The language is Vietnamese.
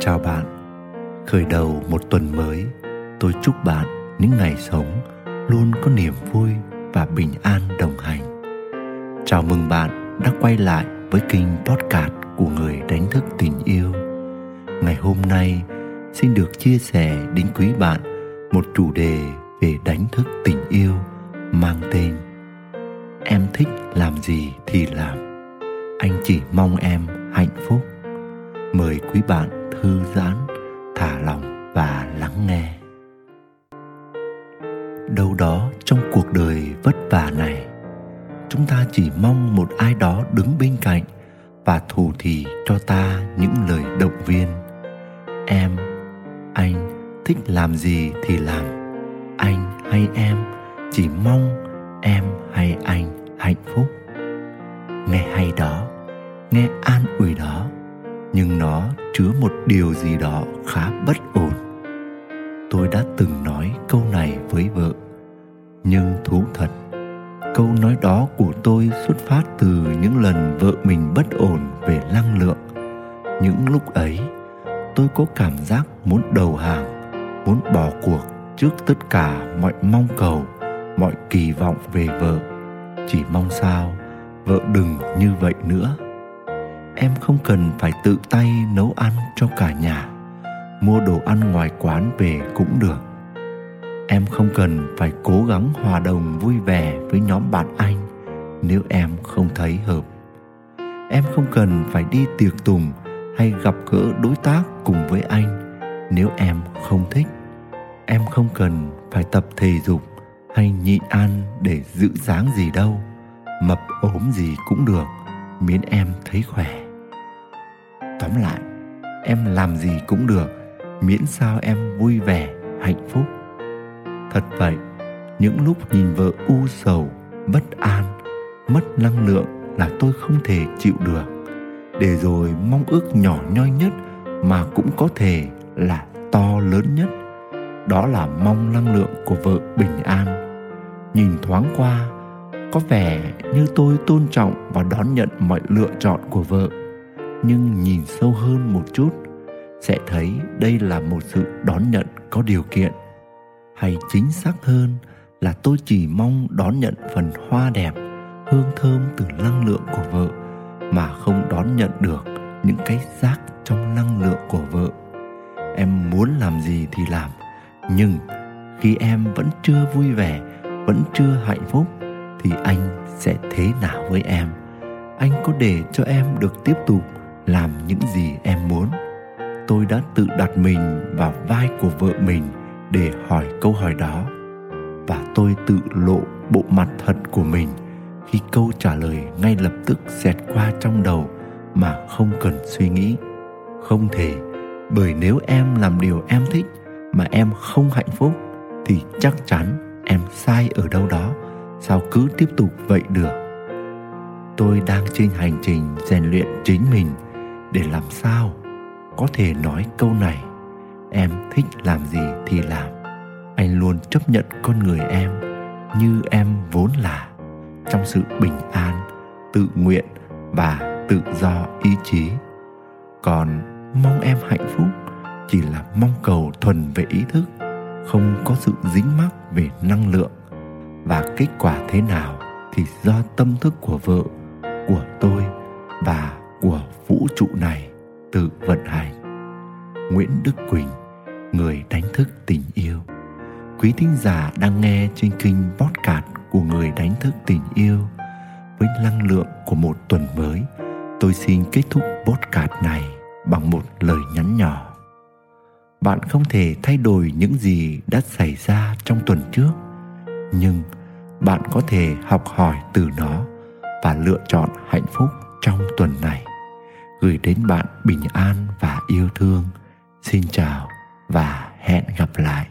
Chào bạn, khởi đầu một tuần mới, tôi chúc bạn những ngày sống luôn có niềm vui và bình an đồng hành. Chào mừng bạn đã quay lại với kênh podcast của người đánh thức tình yêu. Ngày hôm nay xin được chia sẻ đến quý bạn một chủ đề về đánh thức tình yêu mang tên Em thích làm gì thì làm. Anh chỉ mong em hạnh phúc. Mời quý bạn thư giãn, thả lòng và lắng nghe. Đâu đó trong cuộc đời vất vả này, chúng ta chỉ mong một ai đó đứng bên cạnh và thủ thì cho ta những lời động viên. Em anh thích làm gì thì làm. Anh hay em chỉ mong em hay anh hạnh phúc. Nghe hay đó nghe an ủi đó nhưng nó chứa một điều gì đó khá bất ổn. Tôi đã từng nói câu này với vợ. Nhưng thú thật, câu nói đó của tôi xuất phát từ những lần vợ mình bất ổn về năng lượng. Những lúc ấy, tôi có cảm giác muốn đầu hàng, muốn bỏ cuộc trước tất cả mọi mong cầu, mọi kỳ vọng về vợ. Chỉ mong sao vợ đừng như vậy nữa em không cần phải tự tay nấu ăn cho cả nhà. Mua đồ ăn ngoài quán về cũng được. Em không cần phải cố gắng hòa đồng vui vẻ với nhóm bạn anh nếu em không thấy hợp. Em không cần phải đi tiệc tùng hay gặp gỡ đối tác cùng với anh nếu em không thích. Em không cần phải tập thể dục hay nhịn ăn để giữ dáng gì đâu, mập ốm gì cũng được miễn em thấy khỏe. Tóm lại, em làm gì cũng được, miễn sao em vui vẻ, hạnh phúc. Thật vậy, những lúc nhìn vợ u sầu, bất an, mất năng lượng là tôi không thể chịu được. Để rồi mong ước nhỏ nhoi nhất mà cũng có thể là to lớn nhất. Đó là mong năng lượng của vợ bình an. Nhìn thoáng qua có vẻ như tôi tôn trọng và đón nhận mọi lựa chọn của vợ. Nhưng nhìn sâu hơn một chút, sẽ thấy đây là một sự đón nhận có điều kiện. Hay chính xác hơn là tôi chỉ mong đón nhận phần hoa đẹp, hương thơm từ năng lượng của vợ, mà không đón nhận được những cái rác trong năng lượng của vợ. Em muốn làm gì thì làm, nhưng khi em vẫn chưa vui vẻ, vẫn chưa hạnh phúc thì anh sẽ thế nào với em? Anh có để cho em được tiếp tục làm những gì em muốn? Tôi đã tự đặt mình vào vai của vợ mình để hỏi câu hỏi đó. Và tôi tự lộ bộ mặt thật của mình khi câu trả lời ngay lập tức xẹt qua trong đầu mà không cần suy nghĩ. Không thể, bởi nếu em làm điều em thích mà em không hạnh phúc thì chắc chắn em sai ở đâu đó sao cứ tiếp tục vậy được? Tôi đang trên hành trình rèn luyện chính mình để làm sao có thể nói câu này. Em thích làm gì thì làm. Anh luôn chấp nhận con người em như em vốn là, trong sự bình an, tự nguyện và tự do ý chí. Còn mong em hạnh phúc chỉ là mong cầu thuần về ý thức, không có sự dính mắc về năng lượng và kết quả thế nào thì do tâm thức của vợ, của tôi và của vũ trụ này tự vận hành. Nguyễn đức quỳnh, người đánh thức tình yêu. Quý thính giả đang nghe trên kênh podcast của người đánh thức tình yêu. Với năng lượng của một tuần mới, tôi xin kết thúc podcast này bằng một lời nhắn nhỏ. Bạn không thể thay đổi những gì đã xảy ra trong tuần trước nhưng bạn có thể học hỏi từ nó và lựa chọn hạnh phúc trong tuần này. Gửi đến bạn bình an và yêu thương. Xin chào và hẹn gặp lại.